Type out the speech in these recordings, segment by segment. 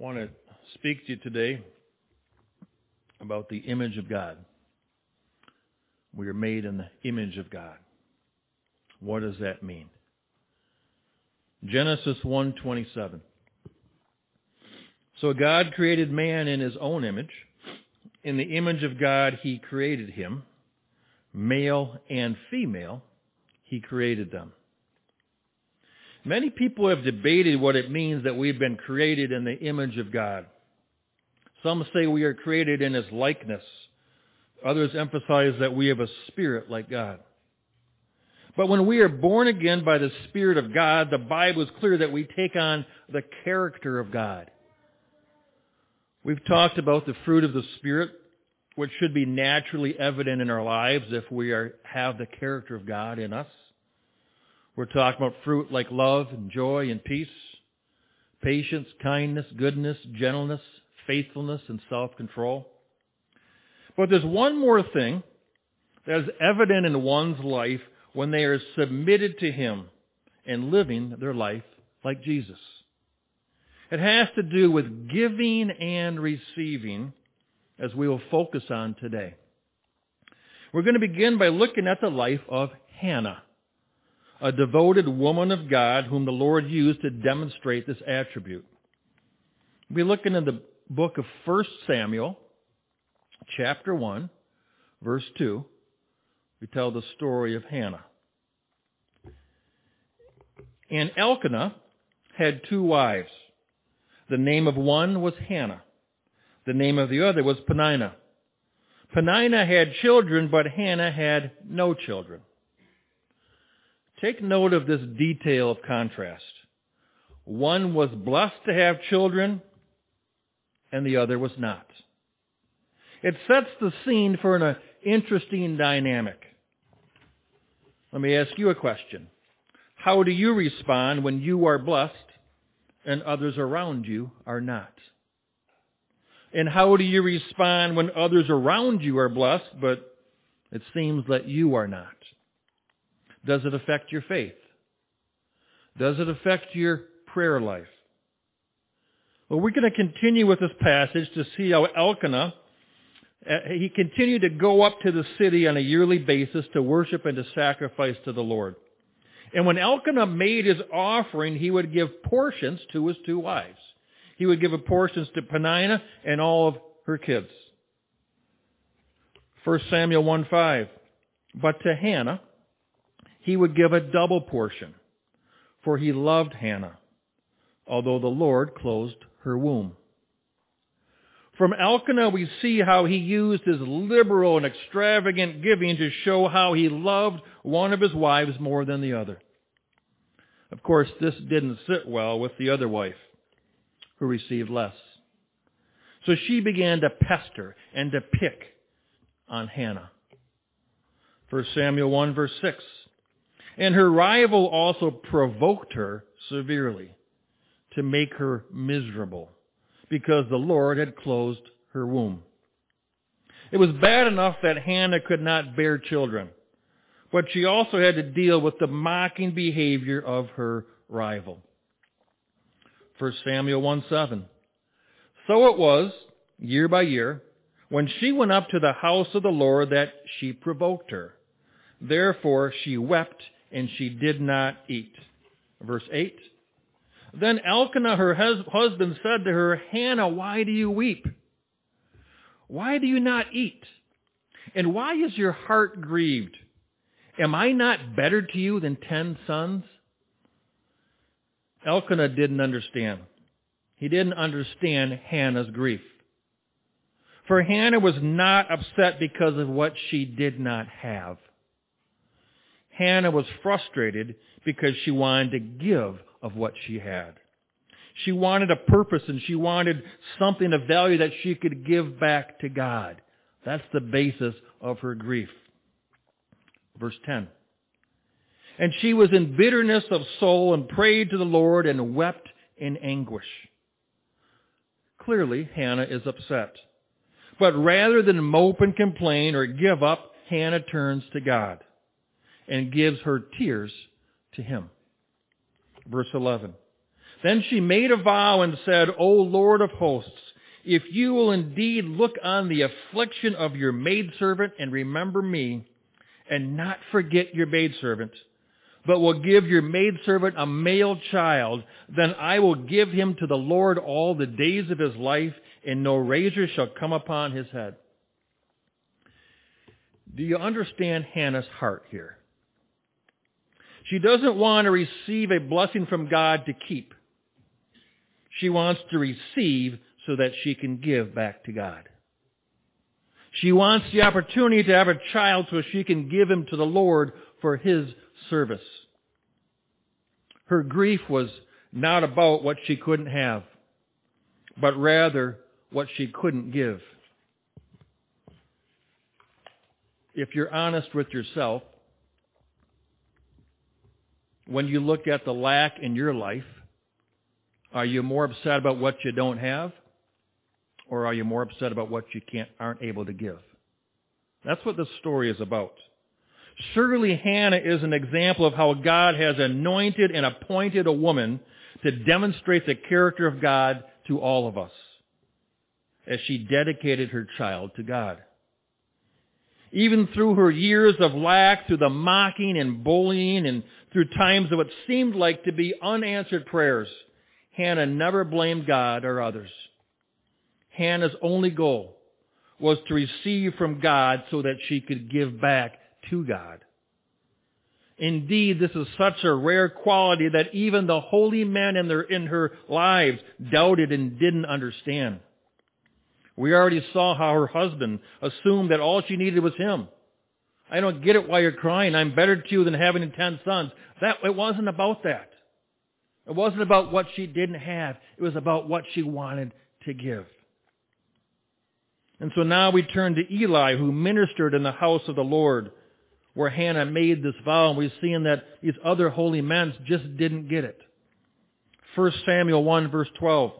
Want to speak to you today about the image of God. We are made in the image of God. What does that mean? Genesis 1:27. So God created man in his own image. In the image of God he created him. Male and female he created them. Many people have debated what it means that we've been created in the image of God. Some say we are created in His likeness. Others emphasize that we have a spirit like God. But when we are born again by the Spirit of God, the Bible is clear that we take on the character of God. We've talked about the fruit of the Spirit, which should be naturally evident in our lives if we are, have the character of God in us. We're talking about fruit like love and joy and peace, patience, kindness, goodness, gentleness, faithfulness, and self-control. But there's one more thing that is evident in one's life when they are submitted to Him and living their life like Jesus. It has to do with giving and receiving, as we will focus on today. We're going to begin by looking at the life of Hannah a devoted woman of God whom the Lord used to demonstrate this attribute. We look into the book of 1 Samuel, chapter 1, verse 2. We tell the story of Hannah. And Elkanah had two wives. The name of one was Hannah. The name of the other was Peninnah. Peninnah had children, but Hannah had no children. Take note of this detail of contrast. One was blessed to have children, and the other was not. It sets the scene for an uh, interesting dynamic. Let me ask you a question. How do you respond when you are blessed and others around you are not? And how do you respond when others around you are blessed, but it seems that you are not? Does it affect your faith? Does it affect your prayer life? Well, we're going to continue with this passage to see how Elkanah, uh, he continued to go up to the city on a yearly basis to worship and to sacrifice to the Lord. And when Elkanah made his offering, he would give portions to his two wives. He would give portions to Peninnah and all of her kids. 1 Samuel 1 5. But to Hannah, he would give a double portion, for he loved Hannah, although the Lord closed her womb. From Elkanah, we see how he used his liberal and extravagant giving to show how he loved one of his wives more than the other. Of course, this didn't sit well with the other wife, who received less. So she began to pester and to pick on Hannah. 1 Samuel 1 verse 6. And her rival also provoked her severely to make her miserable because the Lord had closed her womb. It was bad enough that Hannah could not bear children, but she also had to deal with the mocking behavior of her rival. 1 Samuel 1 7. So it was, year by year, when she went up to the house of the Lord that she provoked her. Therefore she wept and she did not eat. Verse 8. Then Elkanah, her husband, said to her, Hannah, why do you weep? Why do you not eat? And why is your heart grieved? Am I not better to you than ten sons? Elkanah didn't understand. He didn't understand Hannah's grief. For Hannah was not upset because of what she did not have. Hannah was frustrated because she wanted to give of what she had. She wanted a purpose and she wanted something of value that she could give back to God. That's the basis of her grief. Verse 10. And she was in bitterness of soul and prayed to the Lord and wept in anguish. Clearly, Hannah is upset. But rather than mope and complain or give up, Hannah turns to God and gives her tears to him. Verse 11. Then she made a vow and said, O Lord of hosts, if you will indeed look on the affliction of your maidservant and remember me, and not forget your maidservant, but will give your maidservant a male child, then I will give him to the Lord all the days of his life, and no razor shall come upon his head. Do you understand Hannah's heart here? She doesn't want to receive a blessing from God to keep. She wants to receive so that she can give back to God. She wants the opportunity to have a child so she can give him to the Lord for his service. Her grief was not about what she couldn't have, but rather what she couldn't give. If you're honest with yourself, when you look at the lack in your life, are you more upset about what you don't have? Or are you more upset about what you can't, aren't able to give? That's what this story is about. Surely Hannah is an example of how God has anointed and appointed a woman to demonstrate the character of God to all of us as she dedicated her child to God. Even through her years of lack, through the mocking and bullying, and through times of what seemed like to be unanswered prayers, Hannah never blamed God or others. Hannah's only goal was to receive from God so that she could give back to God. Indeed, this is such a rare quality that even the holy men in, their, in her lives doubted and didn't understand. We already saw how her husband assumed that all she needed was him. I don't get it why you're crying. I'm better to you than having ten sons. That, it wasn't about that. It wasn't about what she didn't have. It was about what she wanted to give. And so now we turn to Eli, who ministered in the house of the Lord, where Hannah made this vow, and we've seen that these other holy men just didn't get it. 1 Samuel 1 verse 12.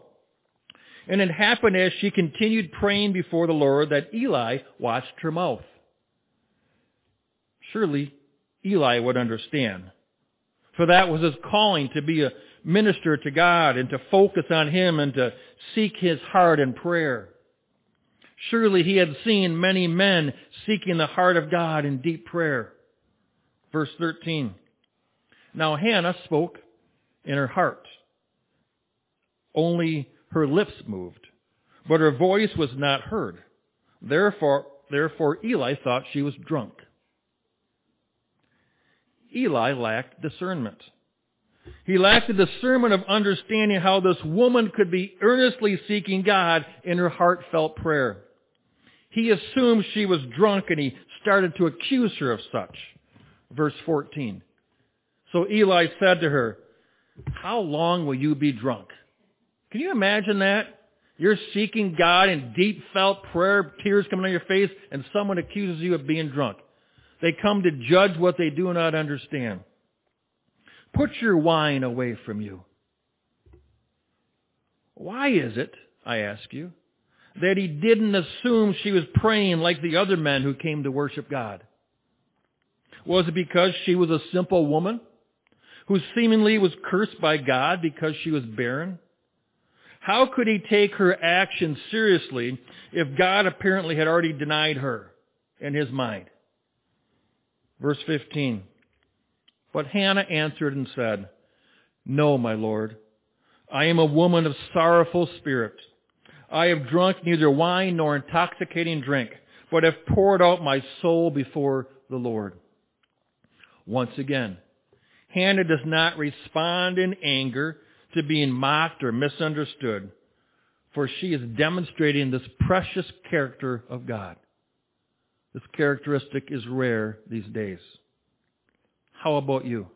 And it happened as she continued praying before the Lord that Eli watched her mouth. Surely Eli would understand. For that was his calling to be a minister to God and to focus on Him and to seek His heart in prayer. Surely he had seen many men seeking the heart of God in deep prayer. Verse 13. Now Hannah spoke in her heart. Only her lips moved, but her voice was not heard. Therefore, therefore Eli thought she was drunk. Eli lacked discernment. He lacked the discernment of understanding how this woman could be earnestly seeking God in her heartfelt prayer. He assumed she was drunk and he started to accuse her of such. Verse 14. So Eli said to her, How long will you be drunk? Can you imagine that? You're seeking God in deep felt prayer, tears coming on your face, and someone accuses you of being drunk. They come to judge what they do not understand. Put your wine away from you. Why is it, I ask you, that he didn't assume she was praying like the other men who came to worship God? Was it because she was a simple woman who seemingly was cursed by God because she was barren? How could he take her action seriously if God apparently had already denied her in his mind? Verse 15. But Hannah answered and said, No, my Lord, I am a woman of sorrowful spirit. I have drunk neither wine nor intoxicating drink, but have poured out my soul before the Lord. Once again, Hannah does not respond in anger to being mocked or misunderstood, for she is demonstrating this precious character of God. This characteristic is rare these days. How about you?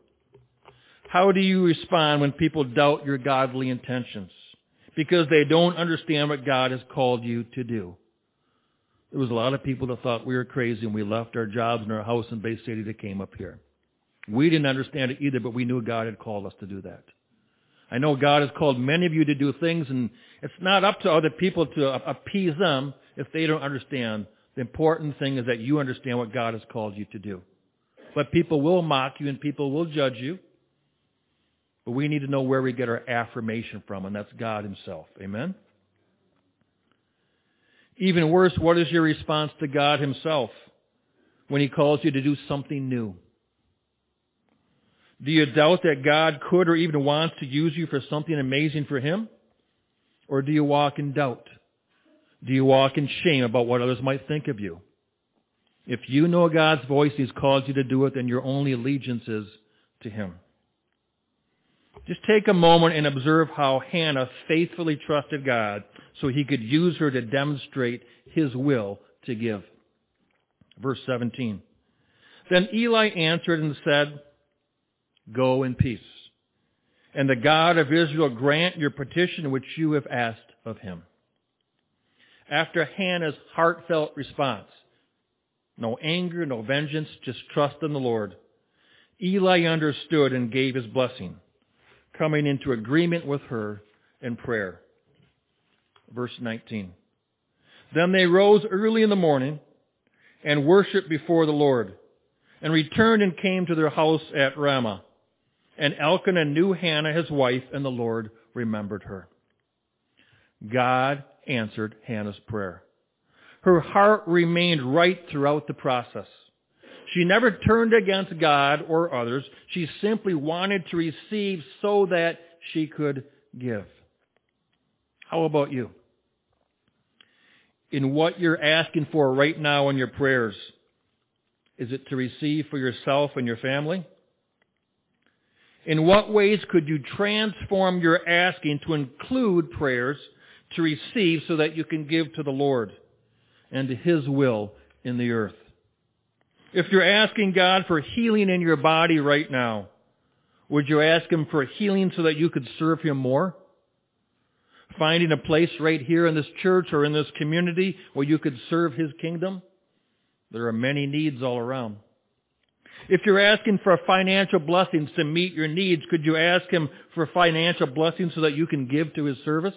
How do you respond when people doubt your godly intentions? Because they don't understand what God has called you to do. There was a lot of people that thought we were crazy and we left our jobs and our house in Bay City that came up here. We didn't understand it either, but we knew God had called us to do that. I know God has called many of you to do things and it's not up to other people to appease them if they don't understand. The important thing is that you understand what God has called you to do. But people will mock you and people will judge you. But we need to know where we get our affirmation from, and that's God Himself. Amen? Even worse, what is your response to God Himself when He calls you to do something new? Do you doubt that God could or even wants to use you for something amazing for Him? Or do you walk in doubt? Do you walk in shame about what others might think of you? If you know God's voice, He's called you to do it, then your only allegiance is to Him. Just take a moment and observe how Hannah faithfully trusted God so He could use her to demonstrate His will to give. Verse 17. Then Eli answered and said, Go in peace. And the God of Israel grant your petition which you have asked of him. After Hannah's heartfelt response, no anger, no vengeance, just trust in the Lord, Eli understood and gave his blessing, coming into agreement with her in prayer. Verse 19. Then they rose early in the morning and worshiped before the Lord, and returned and came to their house at Ramah. And Elkanah knew Hannah his wife, and the Lord remembered her. God answered Hannah's prayer. Her heart remained right throughout the process. She never turned against God or others. She simply wanted to receive so that she could give. How about you? In what you're asking for right now in your prayers, is it to receive for yourself and your family? In what ways could you transform your asking to include prayers to receive so that you can give to the Lord and to His will in the earth? If you're asking God for healing in your body right now, would you ask Him for healing so that you could serve Him more? Finding a place right here in this church or in this community where you could serve His kingdom? There are many needs all around. If you're asking for financial blessings to meet your needs, could you ask Him for financial blessings so that you can give to His service?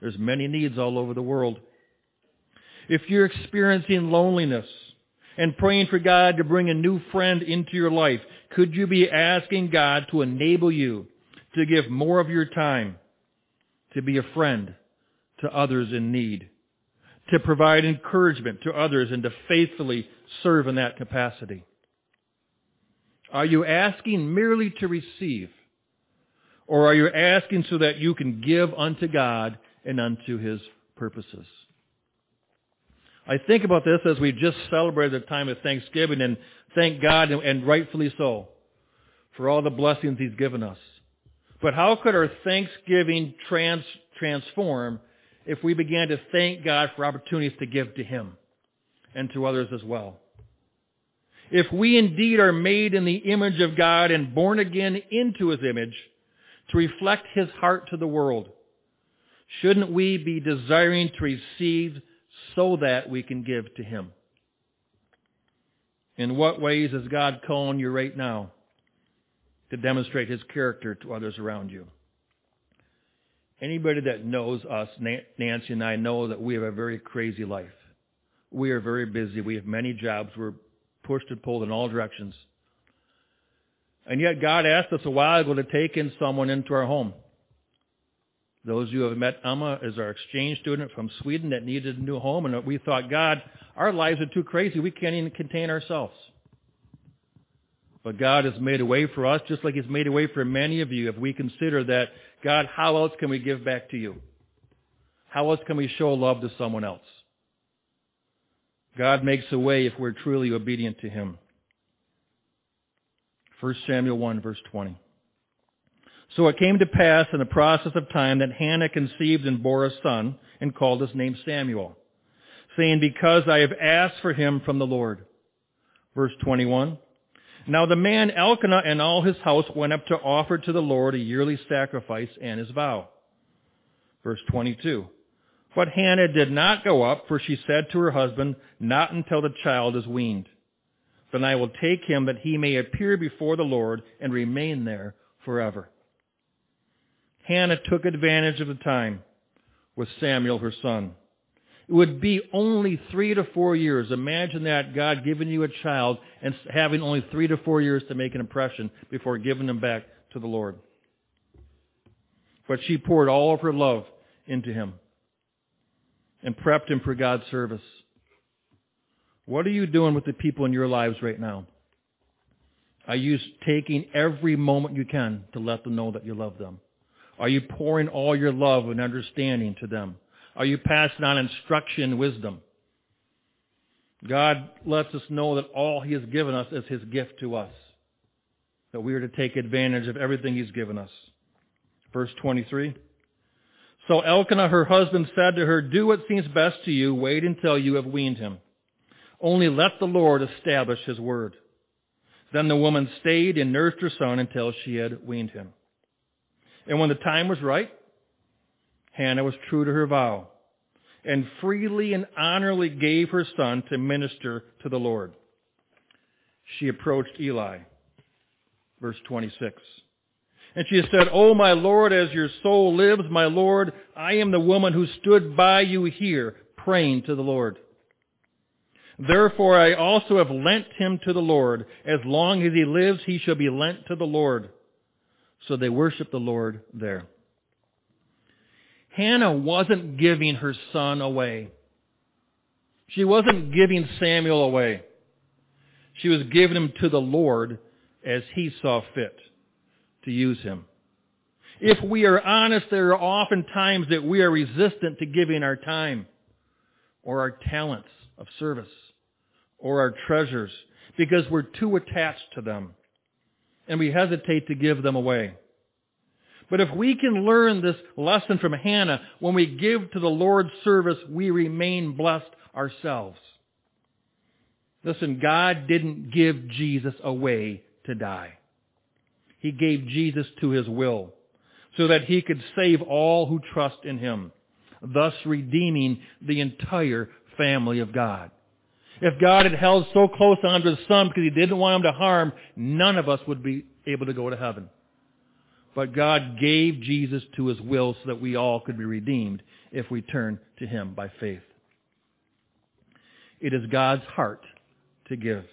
There's many needs all over the world. If you're experiencing loneliness and praying for God to bring a new friend into your life, could you be asking God to enable you to give more of your time to be a friend to others in need, to provide encouragement to others and to faithfully serve in that capacity? Are you asking merely to receive? Or are you asking so that you can give unto God and unto His purposes? I think about this as we just celebrated the time of Thanksgiving and thank God, and rightfully so, for all the blessings He's given us. But how could our Thanksgiving trans- transform if we began to thank God for opportunities to give to Him and to others as well? if we indeed are made in the image of God and born again into His image to reflect His heart to the world, shouldn't we be desiring to receive so that we can give to Him? In what ways is God calling you right now to demonstrate His character to others around you? Anybody that knows us, Nancy and I, know that we have a very crazy life. We are very busy. We have many jobs. We're pushed and pulled in all directions. And yet God asked us a while ago to take in someone into our home. Those who have met Emma is our exchange student from Sweden that needed a new home, and we thought, God, our lives are too crazy. We can't even contain ourselves. But God has made a way for us, just like He's made a way for many of you, if we consider that, God, how else can we give back to you? How else can we show love to someone else? God makes a way if we're truly obedient to Him. 1 Samuel 1 verse 20. So it came to pass in the process of time that Hannah conceived and bore a son and called his name Samuel, saying, Because I have asked for him from the Lord. Verse 21. Now the man Elkanah and all his house went up to offer to the Lord a yearly sacrifice and his vow. Verse 22. But Hannah did not go up, for she said to her husband, Not until the child is weaned. Then I will take him that he may appear before the Lord and remain there forever. Hannah took advantage of the time with Samuel, her son. It would be only three to four years. Imagine that God giving you a child and having only three to four years to make an impression before giving him back to the Lord. but she poured all of her love into him and prepped him for God's service. What are you doing with the people in your lives right now? Are you taking every moment you can to let them know that you love them? Are you pouring all your love and understanding to them? Are you passing on instruction and wisdom? God lets us know that all He has given us is His gift to us. That we are to take advantage of everything He's given us. Verse 23. So Elkanah, her husband, said to her, Do what seems best to you. Wait until you have weaned him. Only let the Lord establish His word. Then the woman stayed and nursed her son until she had weaned him. And when the time was right, Hannah was true to her vow and freely and honorably gave her son to minister to the Lord. She approached Eli. Verse 26. And she said, O my Lord, as your soul lives, my Lord, I am the woman who stood by you here, praying to the Lord. Therefore I also have lent him to the Lord. As long as he lives, he shall be lent to the Lord. So they worshiped the Lord there. Hannah wasn't giving her son away. She wasn't giving Samuel away. She was giving him to the Lord as he saw fit to use him. If we are honest, there are often times that we are resistant to giving our time or our talents of service or our treasures because we're too attached to them and we hesitate to give them away. But if we can learn this lesson from Hannah, when we give to the Lord's service, we remain blessed ourselves. Listen, God didn't give Jesus away to die. He gave Jesus to His will so that He could save all who trust in Him, thus redeeming the entire family of God. If God had held so close onto His Son because He didn't want Him to harm, none of us would be able to go to heaven. But God gave Jesus to His will so that we all could be redeemed if we turn to Him by faith. It is God's heart to give.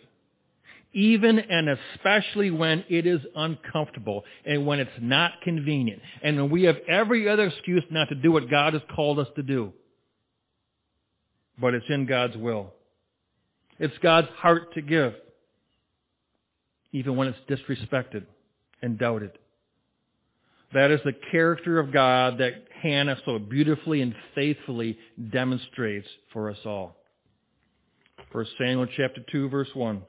Even and especially when it is uncomfortable and when it's not convenient and when we have every other excuse not to do what God has called us to do. But it's in God's will. It's God's heart to give, even when it's disrespected and doubted. That is the character of God that Hannah so beautifully and faithfully demonstrates for us all. 1 Samuel chapter 2 verse 1.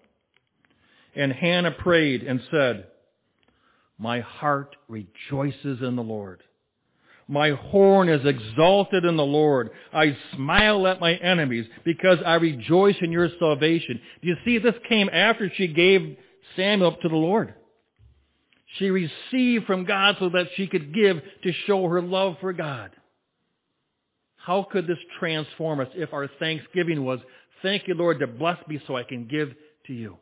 And Hannah prayed and said, My heart rejoices in the Lord. My horn is exalted in the Lord. I smile at my enemies because I rejoice in your salvation. Do you see this came after she gave Samuel up to the Lord? She received from God so that she could give to show her love for God. How could this transform us if our thanksgiving was, thank you Lord to bless me so I can give to you?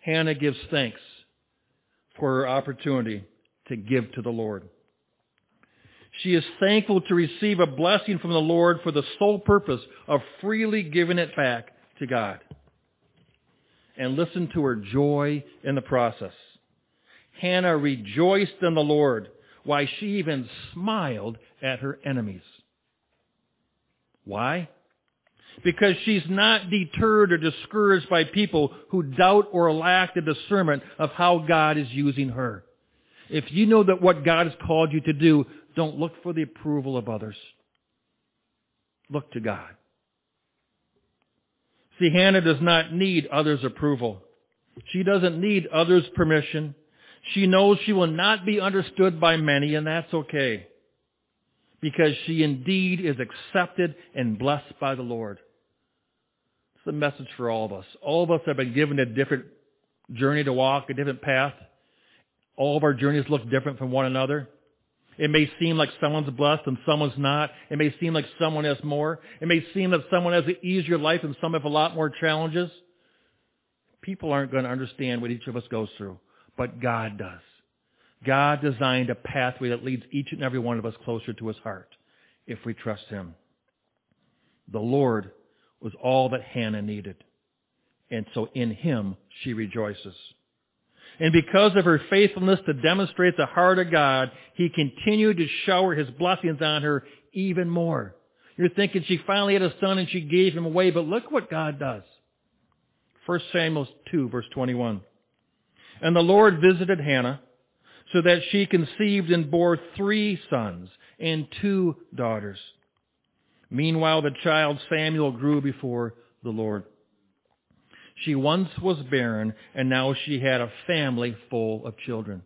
Hannah gives thanks for her opportunity to give to the Lord. She is thankful to receive a blessing from the Lord for the sole purpose of freely giving it back to God. And listen to her joy in the process. Hannah rejoiced in the Lord. Why, she even smiled at her enemies. Why? Because she's not deterred or discouraged by people who doubt or lack the discernment of how God is using her. If you know that what God has called you to do, don't look for the approval of others. Look to God. See, Hannah does not need others' approval. She doesn't need others' permission. She knows she will not be understood by many, and that's okay. Because she indeed is accepted and blessed by the Lord. It's a message for all of us. All of us have been given a different journey to walk, a different path. All of our journeys look different from one another. It may seem like someone's blessed and someone's not. It may seem like someone has more. It may seem that someone has an easier life and some have a lot more challenges. People aren't going to understand what each of us goes through, but God does. God designed a pathway that leads each and every one of us closer to His heart if we trust Him. The Lord was all that Hannah needed. And so in Him she rejoices. And because of her faithfulness to demonstrate the heart of God, he continued to shower his blessings on her even more. You're thinking she finally had a son and she gave him away, but look what God does. 1 Samuel 2 verse 21. And the Lord visited Hannah so that she conceived and bore three sons and two daughters. Meanwhile, the child Samuel grew before the Lord. She once was barren, and now she had a family full of children.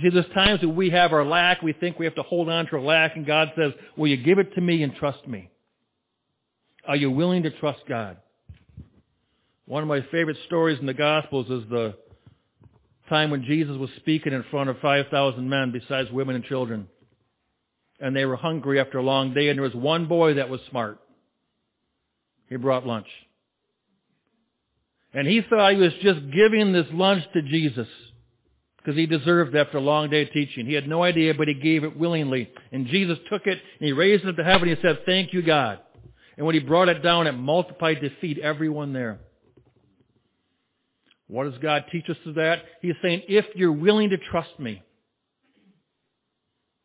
See, there's times that we have our lack, we think we have to hold on to our lack, and God says, Will you give it to me and trust me? Are you willing to trust God? One of my favorite stories in the Gospels is the time when Jesus was speaking in front of 5,000 men besides women and children. And they were hungry after a long day, and there was one boy that was smart. He brought lunch. And he thought he was just giving this lunch to Jesus because he deserved it after a long day of teaching. He had no idea, but he gave it willingly. And Jesus took it and he raised it to heaven. And he said, Thank you, God. And when he brought it down, it multiplied to feed everyone there. What does God teach us to that? He's saying, if you're willing to trust me,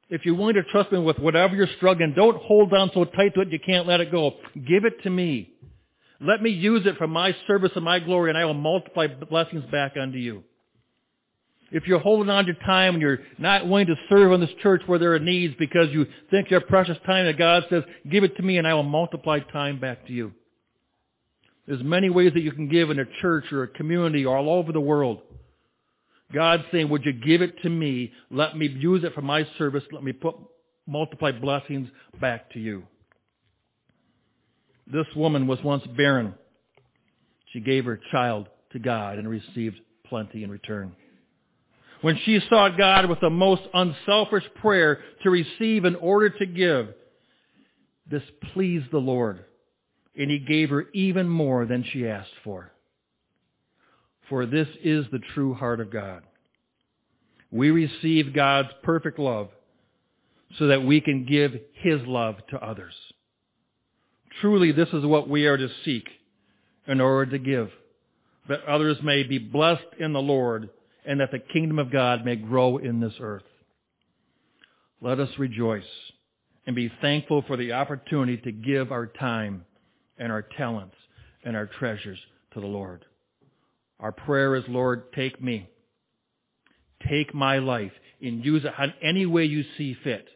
if you're willing to trust me with whatever you're struggling, don't hold on so tight to it you can't let it go. Give it to me. Let me use it for my service and my glory, and I will multiply blessings back unto you. If you're holding on to time and you're not willing to serve in this church where there are needs because you think you have precious time that God says, give it to me and I will multiply time back to you. There's many ways that you can give in a church or a community or all over the world. God's saying, would you give it to me? Let me use it for my service. Let me put multiply blessings back to you. This woman was once barren. She gave her child to God and received plenty in return. When she sought God with the most unselfish prayer to receive in order to give, this pleased the Lord, and He gave her even more than she asked for. For this is the true heart of God. We receive God's perfect love so that we can give His love to others. Truly, this is what we are to seek in order to give, that others may be blessed in the Lord and that the kingdom of God may grow in this earth. Let us rejoice and be thankful for the opportunity to give our time and our talents and our treasures to the Lord. Our prayer is, Lord, take me. Take my life and use it any way you see fit.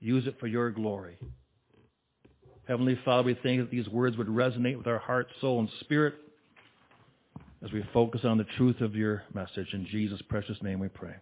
Use it for your glory. Heavenly Father, we thank that these words would resonate with our heart, soul, and spirit as we focus on the truth of your message. In Jesus' precious name we pray.